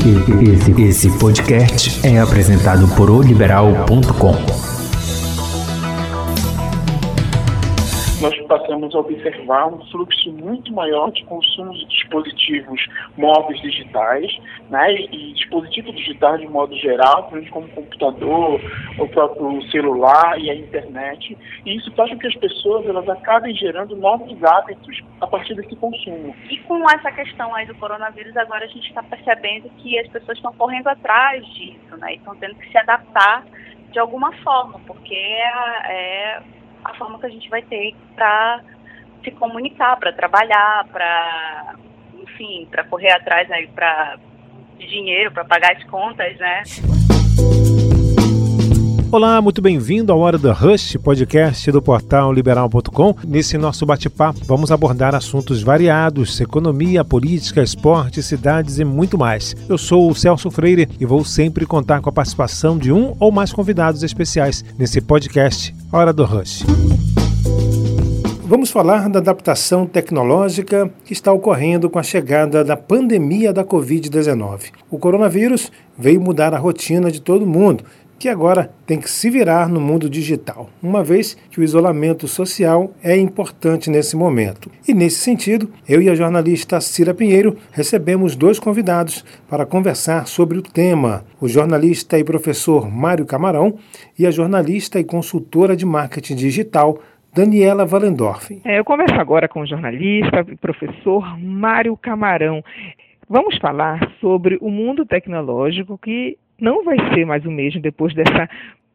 Esse, esse podcast é apresentado por oliberal.com. passamos a observar um fluxo muito maior de consumo de dispositivos móveis digitais, né, e dispositivos digitais de modo geral, como o computador, o próprio celular e a internet, e isso faz com que as pessoas elas acabem gerando novos hábitos a partir desse consumo. E com essa questão aí do coronavírus, agora a gente está percebendo que as pessoas estão correndo atrás disso, né, estão tendo que se adaptar de alguma forma, porque é, é a forma que a gente vai ter para se comunicar, para trabalhar, para, enfim, para correr atrás aí para dinheiro, para pagar as contas, né? Olá, muito bem-vindo ao Hora da Rush, podcast do portal liberal.com. Nesse nosso bate-papo, vamos abordar assuntos variados: economia, política, esporte, cidades e muito mais. Eu sou o Celso Freire e vou sempre contar com a participação de um ou mais convidados especiais nesse podcast Hora do Rush. Vamos falar da adaptação tecnológica que está ocorrendo com a chegada da pandemia da Covid-19. O coronavírus veio mudar a rotina de todo mundo que agora tem que se virar no mundo digital, uma vez que o isolamento social é importante nesse momento. E nesse sentido, eu e a jornalista Cira Pinheiro recebemos dois convidados para conversar sobre o tema: o jornalista e professor Mário Camarão e a jornalista e consultora de marketing digital Daniela Valendorf. É, eu converso agora com o jornalista e professor Mário Camarão. Vamos falar sobre o mundo tecnológico que não vai ser mais o mesmo depois dessa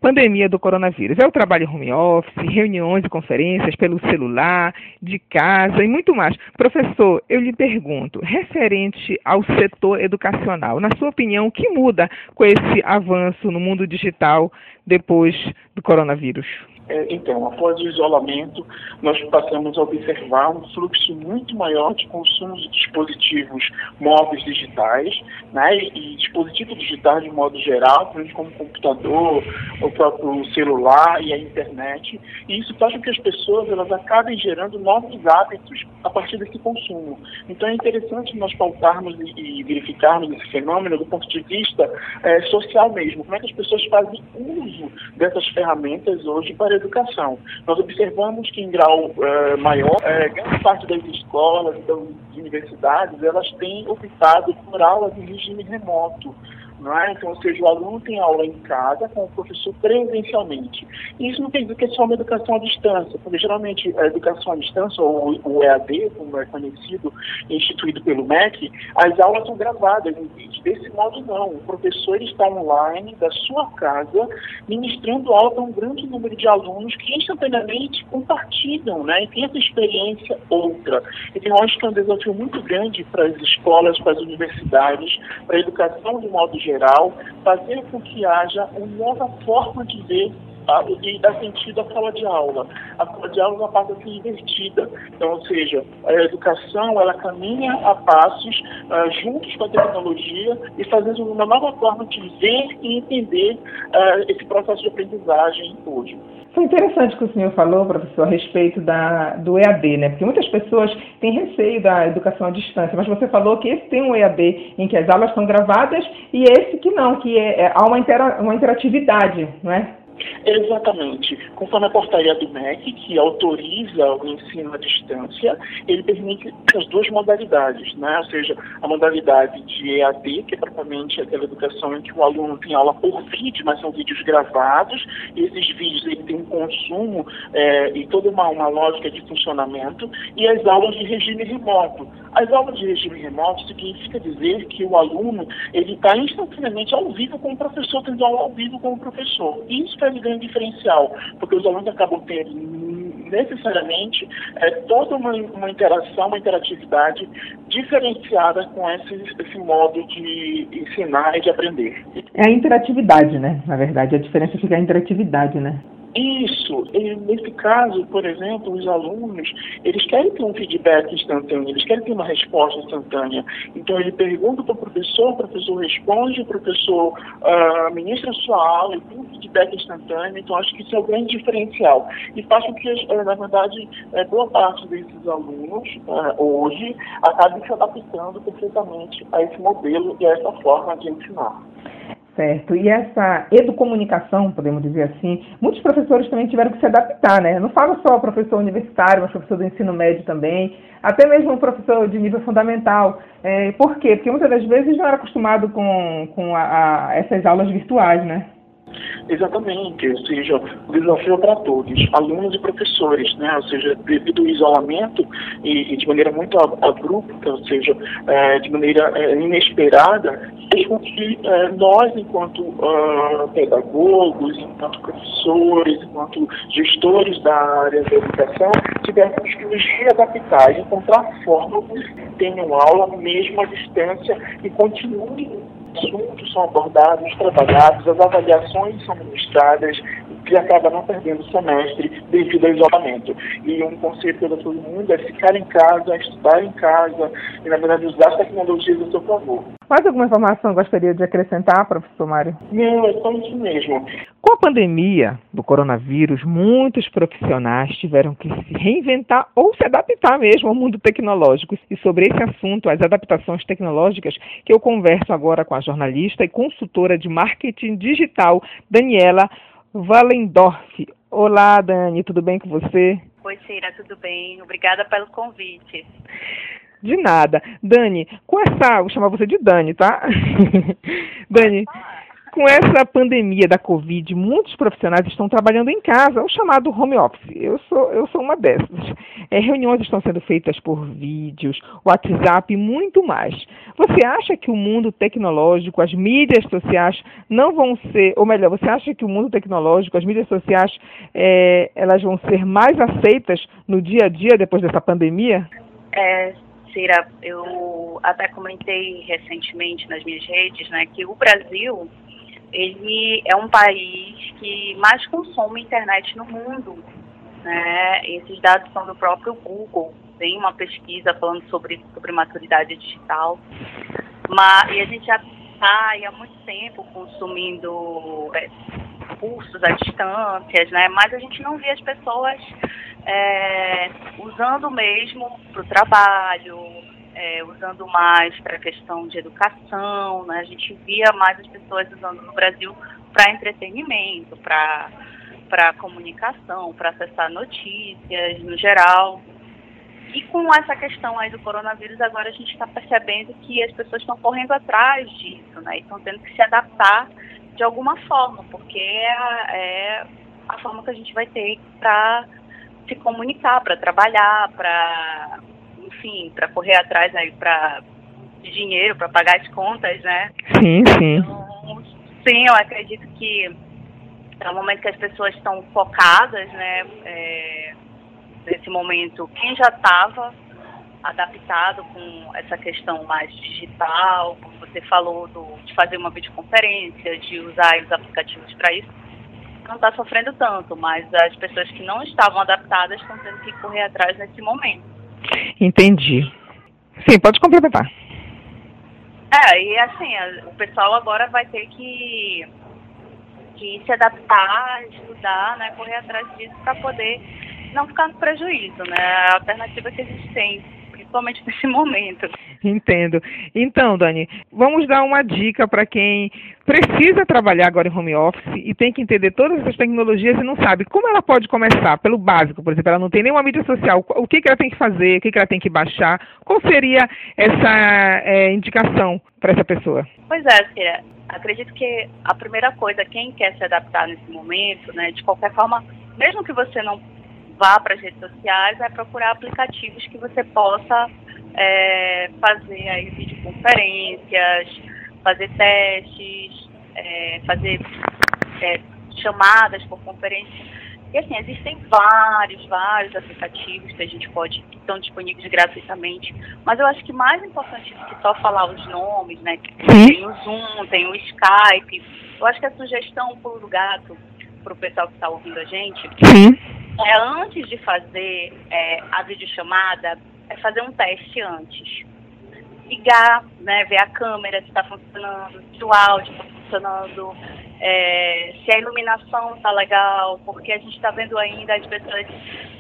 pandemia do coronavírus. É o trabalho home office, reuniões e conferências pelo celular, de casa e muito mais. Professor, eu lhe pergunto, referente ao setor educacional, na sua opinião, o que muda com esse avanço no mundo digital depois do coronavírus? É, então, após o isolamento, nós passamos a observar um fluxo muito maior de consumo de dispositivos móveis digitais, né, e dispositivos digitais de modo geral, como computador, o próprio celular e a internet, e isso faz com que as pessoas elas acabem gerando novos hábitos a partir desse consumo. Então é interessante nós pautarmos e, verificarmos esse fenômeno do ponto de vista é, social mesmo, como é que as pessoas fazem uso dessas ferramentas hoje para educação. Nós observamos que, em grau uh, maior, uh, grande parte das escolas, das universidades, elas têm optado por aulas em regime remoto. É? Então, ou seja, o aluno tem aula em casa com o professor presencialmente. Isso não quer dizer que é só uma educação à distância, porque geralmente a educação à distância, ou o EAD, como é conhecido, instituído pelo MEC, as aulas são gravadas em vídeo. Desse modo, não. O professor está online da sua casa, ministrando aula para um grande número de alunos que instantaneamente compartilham, né? E tem essa experiência outra. Então, eu acho que é um desafio muito grande para as escolas, para as universidades, para a educação de modo geral, fazer com que haja uma nova forma de ver e dar sentido à sala de aula. A sala de aula passa a ser invertida. Então, ou seja, a educação ela caminha a passos uh, juntos com a tecnologia e fazendo uma nova forma de ver e entender uh, esse processo de aprendizagem hoje. Foi interessante o que o senhor falou, professor, a respeito da, do EAD, né? Porque muitas pessoas têm receio da educação à distância, mas você falou que esse tem um EAD em que as aulas são gravadas e esse que não, que é, é, há uma, intera, uma interatividade, não é? Exatamente. Conforme a portaria do MEC, que autoriza o ensino à distância, ele permite as duas modalidades, né? ou seja, a modalidade de EAD, que é propriamente aquela educação em que o aluno tem aula por vídeo, mas são vídeos gravados, e esses vídeos ele tem um consumo é, e toda uma, uma lógica de funcionamento, e as aulas de regime remoto. As aulas de regime remoto significa dizer que o aluno ele está instantaneamente ao vivo com o professor, tendo aula ao vivo com o professor. Isso faz grande diferencial, porque os alunos acabam tendo necessariamente é, toda uma, uma interação, uma interatividade diferenciada com esse, esse modo de ensinar e de aprender. É a interatividade, né? Na verdade, a diferença fica a interatividade, né? Isso. Nesse caso, por exemplo, os alunos, eles querem ter um feedback instantâneo, eles querem ter uma resposta instantânea. Então, ele pergunta para o professor, o professor responde, o professor uh, ministra sua aula e tem um feedback instantâneo. Então, acho que isso é o grande diferencial. E faz com que, uh, na verdade, uh, boa parte desses alunos, hoje, acabem se adaptando perfeitamente a esse modelo e a essa forma de ensinar. Certo. E essa educomunicação, podemos dizer assim, muitos professores também tiveram que se adaptar, né? Não falo só professor universitário, mas professor do ensino médio também, até mesmo professor de nível fundamental. É, por quê? Porque muitas das vezes não era acostumado com, com a, a essas aulas virtuais, né? Exatamente, ou seja, o desafio é para todos, alunos e professores, né? ou seja, devido ao isolamento e, e de maneira muito abrupta, ou seja, é, de maneira é, inesperada, fez com que é, nós, enquanto uh, pedagogos, enquanto professores, enquanto gestores da área da educação, tivéssemos que nos readaptar e encontrar formas que tenham aula mesmo à distância e continuem assuntos são abordados, trabalhados, as avaliações são ministradas, que acaba não perdendo o semestre devido ao isolamento. E um conselho para todo mundo é ficar em casa, estudar em casa e, na verdade, usar as tecnologias a seu favor. Mais alguma informação gostaria de acrescentar, professor Mário? Não, é só isso mesmo. Com a pandemia do coronavírus, muitos profissionais tiveram que se reinventar ou se adaptar mesmo ao mundo tecnológico. E sobre esse assunto, as adaptações tecnológicas, que eu converso agora com a jornalista e consultora de marketing digital, Daniela Valendorf. Olá, Dani, tudo bem com você? Oi, Cira, tudo bem? Obrigada pelo convite. De nada. Dani, com essa. Vou chamar você de Dani, tá? Dani, com essa pandemia da Covid, muitos profissionais estão trabalhando em casa, o chamado home office. Eu sou, eu sou uma dessas. É, reuniões estão sendo feitas por vídeos, WhatsApp e muito mais. Você acha que o mundo tecnológico, as mídias sociais não vão ser, ou melhor, você acha que o mundo tecnológico, as mídias sociais, é, elas vão ser mais aceitas no dia a dia depois dessa pandemia? É, eu até comentei recentemente nas minhas redes, né, que o Brasil ele é um país que mais consome internet no mundo. Né? Esses dados são do próprio Google. Tem uma pesquisa falando sobre, sobre maturidade digital. Mas, e a gente já está há muito tempo consumindo é, cursos à distância, né? mas a gente não vê as pessoas é, usando mesmo para o trabalho, é, usando mais para a questão de educação, né? A gente via mais as pessoas usando no Brasil para entretenimento, para para comunicação, para acessar notícias no geral. E com essa questão aí do coronavírus, agora a gente está percebendo que as pessoas estão correndo atrás disso, né? E estão tendo que se adaptar de alguma forma, porque é é a forma que a gente vai ter para se comunicar, para trabalhar, para enfim, para correr atrás aí para dinheiro, para pagar as contas, né? Sim, sim. Então, sim, eu acredito que é um momento que as pessoas estão focadas, né? É, nesse momento, quem já estava adaptado com essa questão mais digital, como você falou do, de fazer uma videoconferência, de usar os aplicativos para isso, não está sofrendo tanto, mas as pessoas que não estavam adaptadas estão tendo que correr atrás nesse momento. Entendi. Sim, pode complementar. É, e assim, o pessoal agora vai ter que, que se adaptar, estudar, né, correr atrás disso para poder não ficar no prejuízo, né? A alternativa que a gente tem principalmente nesse momento. Entendo. Então, Dani, vamos dar uma dica para quem precisa trabalhar agora em home office e tem que entender todas essas tecnologias e não sabe como ela pode começar, pelo básico, por exemplo, ela não tem nenhuma mídia social, o que, que ela tem que fazer, o que, que ela tem que baixar, qual seria essa é, indicação para essa pessoa? Pois é, Cia. Acredito que a primeira coisa, quem quer se adaptar nesse momento, né, de qualquer forma, mesmo que você não vá para as redes sociais é procurar aplicativos que você possa é, fazer aí videoconferências, fazer testes, é, fazer é, chamadas por conferência. E assim, existem vários, vários aplicativos que a gente pode, que estão disponíveis gratuitamente. Mas eu acho que mais importante do que só falar os nomes, né? Tem o Zoom, tem o Skype. Eu acho que a sugestão, o pulo do gato, para o pessoal que está ouvindo a gente. Sim. É, antes de fazer é, a videochamada, é fazer um teste antes. Ligar, né, ver a câmera se está funcionando, se o áudio está funcionando, é, se a iluminação está legal, porque a gente está vendo ainda as pessoas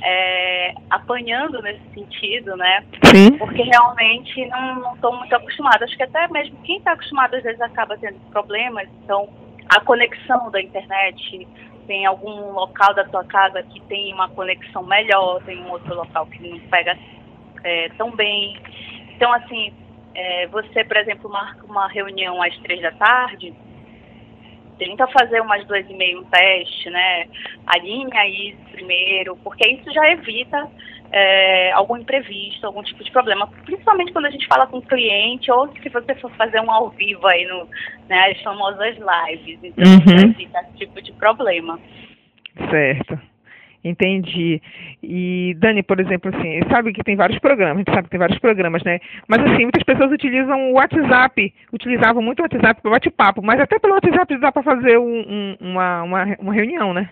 é, apanhando nesse sentido, né? Sim. Porque realmente não estão muito acostumadas. Acho que até mesmo quem está acostumado às vezes acaba tendo problemas. Então, a conexão da internet, tem algum local da tua casa que tem uma conexão melhor, tem um outro local que não pega é, tão bem. Então, assim, é, você, por exemplo, marca uma reunião às três da tarde, tenta fazer umas duas e meia um teste, né? Alinha isso primeiro, porque isso já evita é, algum imprevisto, algum tipo de problema. Principalmente quando a gente fala com o cliente ou se você for fazer um ao vivo aí no, né, as famosas lives. Então, Uhum. evita esse tipo de problema. Certo. Entendi. E, Dani, por exemplo, assim, sabe que tem vários programas, a gente sabe que tem vários programas, né? Mas, assim, muitas pessoas utilizam o WhatsApp, utilizavam muito o WhatsApp para bate-papo, mas até pelo WhatsApp dá para fazer um- um- uma, uma, uma reunião, né?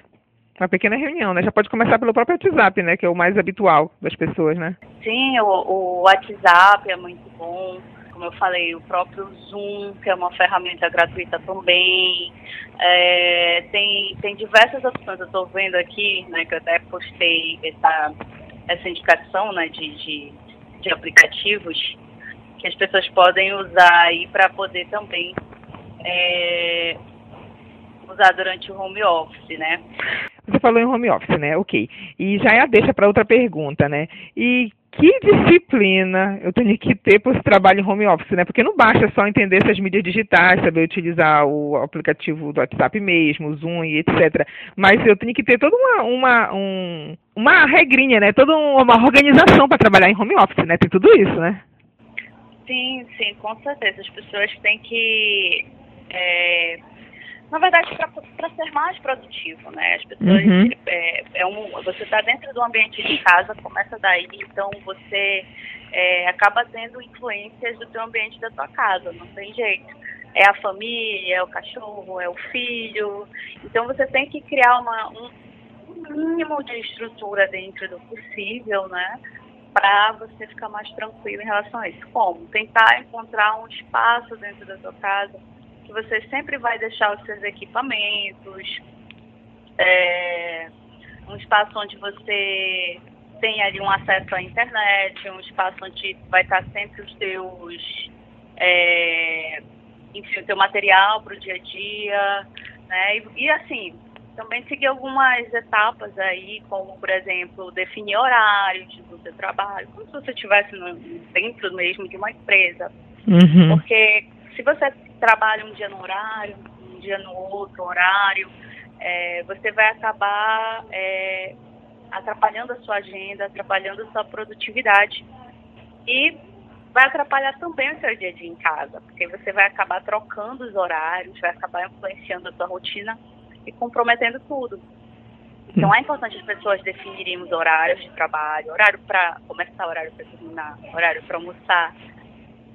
Uma pequena reunião, né? Já pode começar pelo próprio WhatsApp, né? Que é o mais habitual das pessoas, né? Sim, o, o WhatsApp é muito bom. Como eu falei, o próprio Zoom, que é uma ferramenta gratuita também. É, tem, tem diversas opções. Eu estou vendo aqui, né, que eu até postei essa, essa indicação né, de, de, de aplicativos que as pessoas podem usar aí para poder também é, usar durante o home office, né? Você falou em home office, né? Ok. E já é a deixa para outra pergunta, né? E que disciplina eu tenho que ter para esse trabalho em home office, né? Porque não basta só entender essas mídias digitais, saber utilizar o aplicativo do WhatsApp mesmo, o Zoom e etc. Mas eu tenho que ter toda uma, uma, um, uma regrinha, né? Toda uma organização para trabalhar em home office, né? Tem tudo isso, né? Sim, sim, com certeza. As pessoas têm que. é, na verdade, para ser mais produtivo, né? As pessoas. Uhum. É, é um, você está dentro do ambiente de casa, começa daí, então você é, acaba tendo influências do teu ambiente da tua casa, não tem jeito. É a família, é o cachorro, é o filho. Então você tem que criar uma, um, um mínimo de estrutura dentro do possível, né? para você ficar mais tranquilo em relação a isso. Como? Tentar encontrar um espaço dentro da sua casa que você sempre vai deixar os seus equipamentos, é, um espaço onde você tem ali um acesso à internet, um espaço onde vai estar sempre os teus, é, enfim, o teu material para o dia a dia, né? E, e assim, também seguir algumas etapas aí, como por exemplo, definir horários do seu trabalho, como se você estivesse no- dentro mesmo de uma empresa. Uhum. Porque se você trabalha um dia no horário, um dia no outro horário, é, você vai acabar é, atrapalhando a sua agenda, atrapalhando a sua produtividade. E vai atrapalhar também o seu dia a dia em casa, porque você vai acabar trocando os horários, vai acabar influenciando a sua rotina e comprometendo tudo. Então é importante as pessoas definirem os horários de trabalho, horário para começar, horário para terminar, horário para almoçar,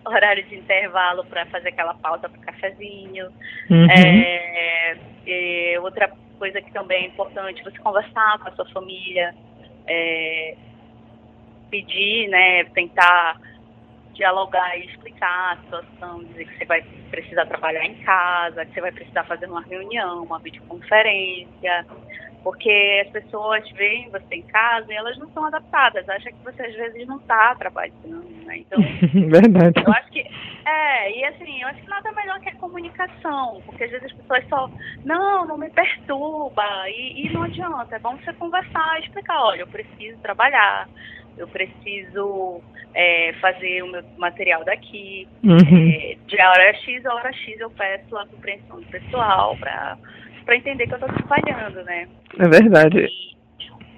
horário de intervalo para fazer aquela pausa para cafezinho. Uhum. É, e outra coisa que também é importante, você conversar com a sua família, é, pedir, né, tentar dialogar e explicar a situação, dizer que você vai precisar trabalhar em casa, que você vai precisar fazer uma reunião, uma videoconferência, porque as pessoas veem você em casa e elas não são adaptadas, acham que você às vezes não está trabalhando, né? Então, Verdade. eu acho que é, e assim, eu acho que nada melhor que a comunicação, porque às vezes as pessoas só, não, não me perturba, e, e não adianta, é bom você conversar e explicar, olha, eu preciso trabalhar, eu preciso é, fazer o meu material daqui, Uhum. é, de hora X a hora X eu peço a compreensão do pessoal para para entender que eu estou trabalhando, né? É verdade. E,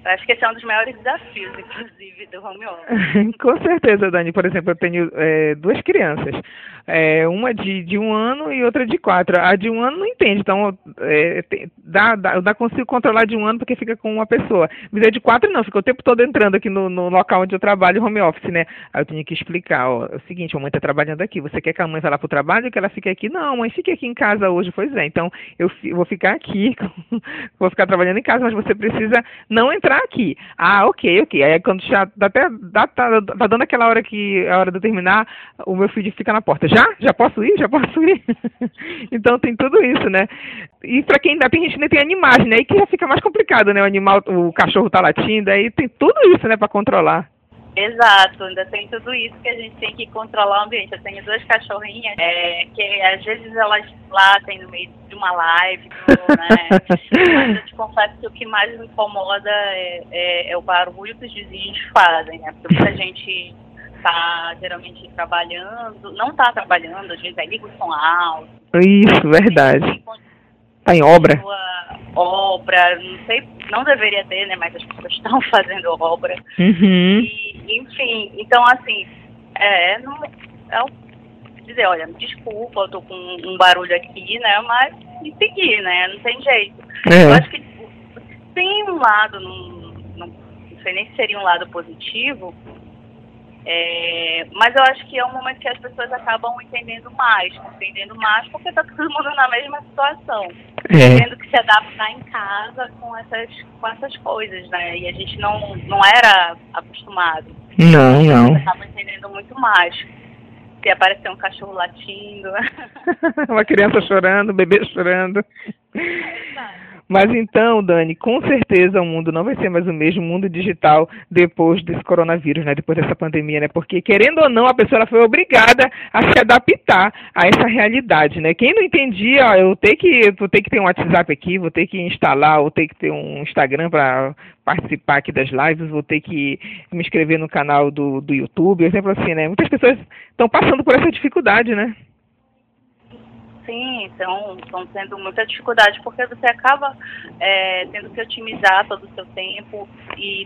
Eu acho que esse é um dos maiores desafios, inclusive, do home office. Com certeza, Dani. Por exemplo, eu tenho é, duas crianças. É, uma de, de um ano e outra de quatro. A de um ano não entende, então é, tem, dá, dá, eu dá consigo controlar de um ano porque fica com uma pessoa. Mas a de quatro não, fica o tempo todo entrando aqui no, no local onde eu trabalho, home office, né? Aí eu tenho que explicar, ó, é o seguinte, a mãe está trabalhando aqui, você quer que a mãe vá lá para o trabalho ou que ela fique aqui? Não, mãe, fique aqui em casa hoje. Pois é, então eu vou ficar aqui, vou ficar trabalhando em casa, mas você precisa não entrar aqui. Ah, ok, ok. Aí quando já dá até dá, tá, tá dando aquela hora que a hora de terminar, o meu filho fica na porta. Já? Já posso ir? Já posso ir? então tem tudo isso, né? E para quem ainda tem gente ainda tem animais, né? Aí que já fica mais complicado, né? O animal, o cachorro tá latindo, aí tem tudo isso, né, para controlar. Exato, ainda tem tudo isso que a gente tem que controlar o ambiente. Eu tenho duas cachorrinhas é, que às vezes elas latem no meio de uma live, né? Mas eu te confesso que o que mais me incomoda é, é, é o barulho que os vizinhos fazem, né? Porque muita gente está geralmente trabalhando, não está trabalhando, às vezes aí liga o som alto. Isso, verdade. Está em obra? Obra, não sei, não deveria ter, né? Mas as pessoas estão fazendo obra. Uhum. E, enfim, então assim, é, não, é dizer, olha, desculpa, eu tô com um barulho aqui, né? Mas e seguir, né? Não tem jeito. É. Eu acho que tem um lado, não, não, não sei nem se seria um lado positivo, é, mas eu acho que é um momento que as pessoas acabam entendendo mais, entendendo mais porque está todo mundo na mesma situação, é. tendo que se adaptar em casa com essas, com essas coisas, né? E a gente não, não era acostumado. Não, não. Acaba entendendo muito mais. Se aparecer um cachorro latindo. Uma criança chorando, um bebê chorando. É mas então, Dani, com certeza o mundo não vai ser mais o mesmo mundo digital depois desse coronavírus, né? Depois dessa pandemia, né? Porque querendo ou não, a pessoa foi obrigada a se adaptar a essa realidade, né? Quem não entendia, ó, eu tenho que vou ter que ter um WhatsApp aqui, vou ter que instalar, vou ter que ter um Instagram para participar aqui das lives, vou ter que me inscrever no canal do, do YouTube, exemplo assim, né? Muitas pessoas estão passando por essa dificuldade, né? Sim, estão, estão tendo muita dificuldade porque você acaba é, tendo que otimizar todo o seu tempo e,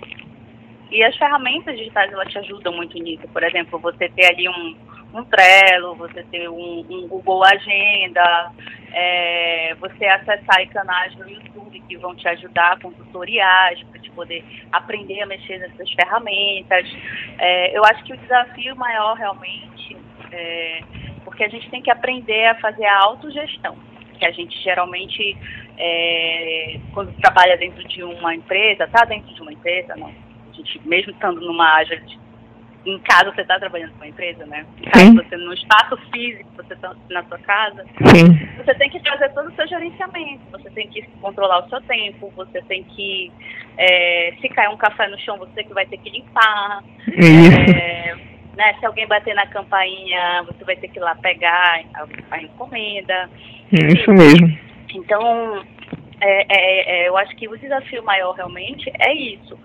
e as ferramentas digitais elas te ajudam muito nisso. Por exemplo, você ter ali um, um Trello, você ter um, um Google Agenda, é, você acessar canais no YouTube que vão te ajudar com tutoriais para te poder aprender a mexer nessas ferramentas. É, eu acho que o desafio maior realmente é, porque a gente tem que aprender a fazer a autogestão, que a gente geralmente, é, quando trabalha dentro de uma empresa, está dentro de uma empresa, não, a gente mesmo estando numa área em casa você está trabalhando com uma empresa, né? Em casa você no espaço físico, você está na sua casa, Sim. você tem que fazer todo o seu gerenciamento, você tem que controlar o seu tempo, você tem que é, se cair um café no chão, você que vai ter que limpar. Isso. É, né? Se alguém bater na campainha, você vai ter que ir lá pegar a, encomenda. Isso mesmo. Então, é, é, é, eu acho que o desafio maior realmente é isso.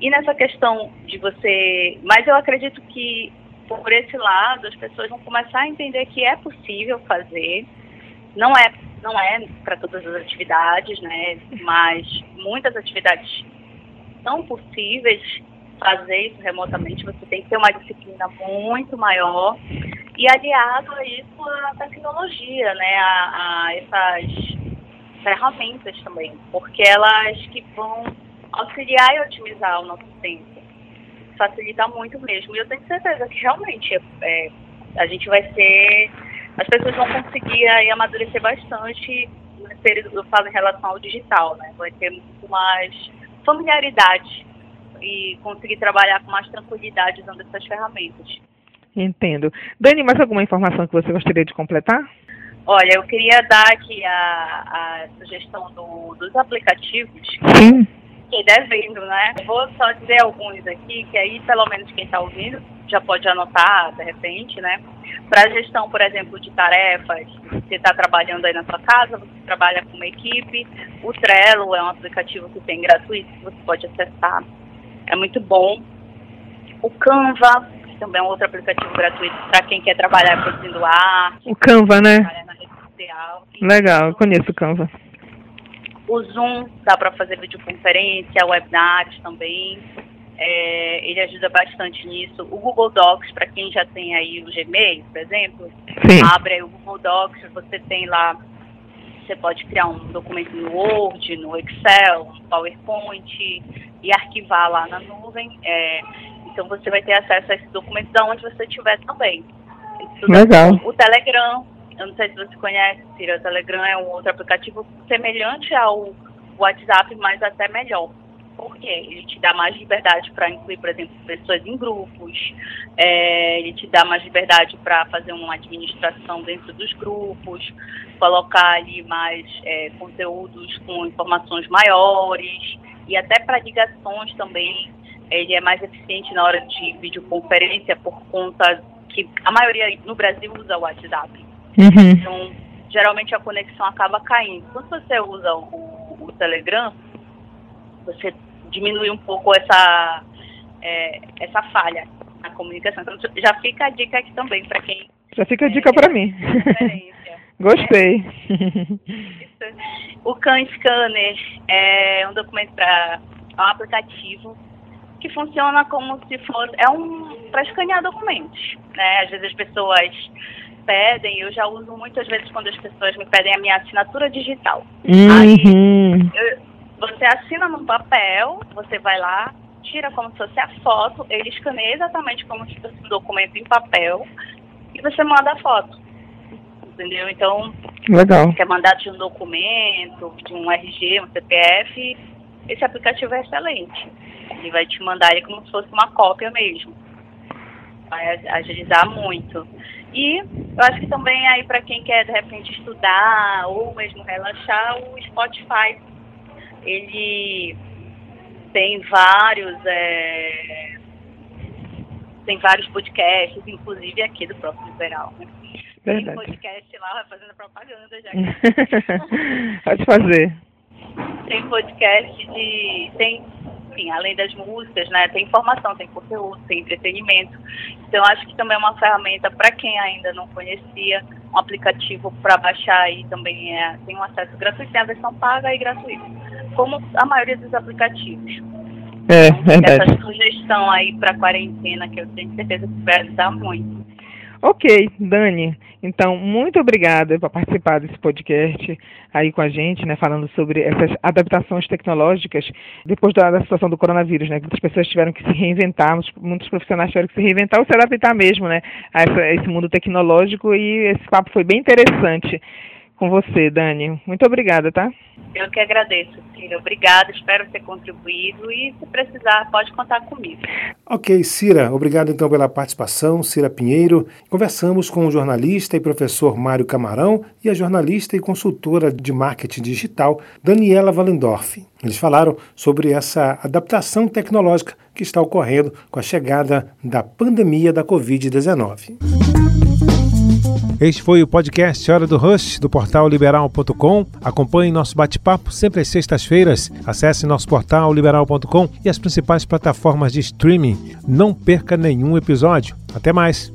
E nessa questão de você. Mas eu acredito que por esse lado as pessoas vão começar a entender que é possível fazer. Não é, não é para todas as atividades, né? Mas muitas atividades são possíveis fazer isso remotamente, você tem que ter uma disciplina muito maior. E aliado a isso a tecnologia, né, a, a essas ferramentas também, porque elas que vão auxiliar e otimizar o nosso tempo, facilitar muito mesmo. E eu tenho certeza que realmente é, a gente vai ser, as pessoas vão conseguir aí amadurecer bastante, eu falo em relação ao digital, né, vai ter muito mais familiaridade e conseguir trabalhar com mais tranquilidade usando essas ferramentas. Entendo. Dani, mais alguma informação que você gostaria de completar? Olha, eu queria dar aqui a, a sugestão do, dos aplicativos. Sim. Que devendo, né? Vou só dizer alguns aqui, que aí pelo menos quem está ouvindo já pode anotar, de repente, né? Para gestão, por exemplo, de tarefas, você está trabalhando aí na sua casa, você trabalha com uma equipe. O Trello é um aplicativo que tem gratuito, que você pode acessar é muito bom. O Canva, que também é um outro aplicativo gratuito para quem quer trabalhar produzindo arte. O Canva, né? Legal, eu conheço o Canva. O Zoom dá para fazer videoconferência, webinars também. É, ele ajuda bastante nisso. O Google Docs, para quem já tem aí o Gmail, por exemplo, Sim. abre aí o Google Docs, você tem lá, você pode criar um documento no Word, no Excel, no PowerPoint e arquivar lá na nuvem. É, então você vai ter acesso a esses documentos da onde você estiver também. Legal. O Telegram, eu não sei se você conhece, Cira, o Telegram é um outro aplicativo semelhante ao WhatsApp, mas até melhor. Porque ele te dá mais liberdade para incluir, por exemplo, pessoas em grupos, é, ele te dá mais liberdade para fazer uma administração dentro dos grupos, colocar ali mais é, conteúdos com informações maiores e até para ligações também. Ele é mais eficiente na hora de videoconferência por conta que a maioria no Brasil usa o WhatsApp. Uhum. Então, geralmente a conexão acaba caindo. Quando você usa o, o Telegram, você diminui um pouco essa, é, essa falha na comunicação. Então, já fica a dica aqui também para quem. Já fica a dica é, para mim. Gostei. o Khan Scanner é um documento para é um aplicativo que funciona como se fosse é um para escanear documentos, né? Às vezes as pessoas pedem, eu já uso muitas vezes quando as pessoas me pedem a minha assinatura digital. Uhum. Aí eu, você assina no papel, você vai lá, tira como se fosse a foto, ele escaneia exatamente como se fosse um documento em papel e você manda a foto. Entendeu? Então, Legal. quer mandar de um documento, de um RG, um CPF, esse aplicativo é excelente. Ele vai te mandar ele como se fosse uma cópia mesmo. Vai agilizar muito. E eu acho que também aí para quem quer de repente estudar ou mesmo relaxar, o Spotify ele tem vários é, tem vários podcasts, inclusive aqui do próprio Liberal. Né? Tem podcast lá fazendo propaganda já. Pode fazer. Tem podcast de. Tem enfim, além das músicas, né, tem informação, tem conteúdo, tem entretenimento. Então, acho que também é uma ferramenta para quem ainda não conhecia, um aplicativo para baixar aí também é, tem um acesso gratuito, tem a versão paga e gratuita, como a maioria dos aplicativos. É, então, verdade. Essa sugestão aí para quarentena que eu tenho certeza que vai ajudar muito. Ok, Dani. Então, muito obrigada por participar desse podcast aí com a gente, né, falando sobre essas adaptações tecnológicas depois da, da situação do coronavírus, né, que muitas pessoas tiveram que se reinventar, muitos profissionais tiveram que se reinventar ou se adaptar mesmo, né, a, essa, a esse mundo tecnológico e esse papo foi bem interessante com você, Dani. Muito obrigada, tá? Eu que agradeço, Cira. Obrigada, espero ter contribuído e se precisar, pode contar comigo. Ok, Cira, obrigado então pela participação, Cira Pinheiro. Conversamos com o jornalista e professor Mário Camarão e a jornalista e consultora de marketing digital Daniela Valendorf. Eles falaram sobre essa adaptação tecnológica que está ocorrendo com a chegada da pandemia da Covid-19. Este foi o podcast Hora do Rush, do portal liberal.com. Acompanhe nosso bate-papo sempre às sextas-feiras. Acesse nosso portal liberal.com e as principais plataformas de streaming. Não perca nenhum episódio. Até mais!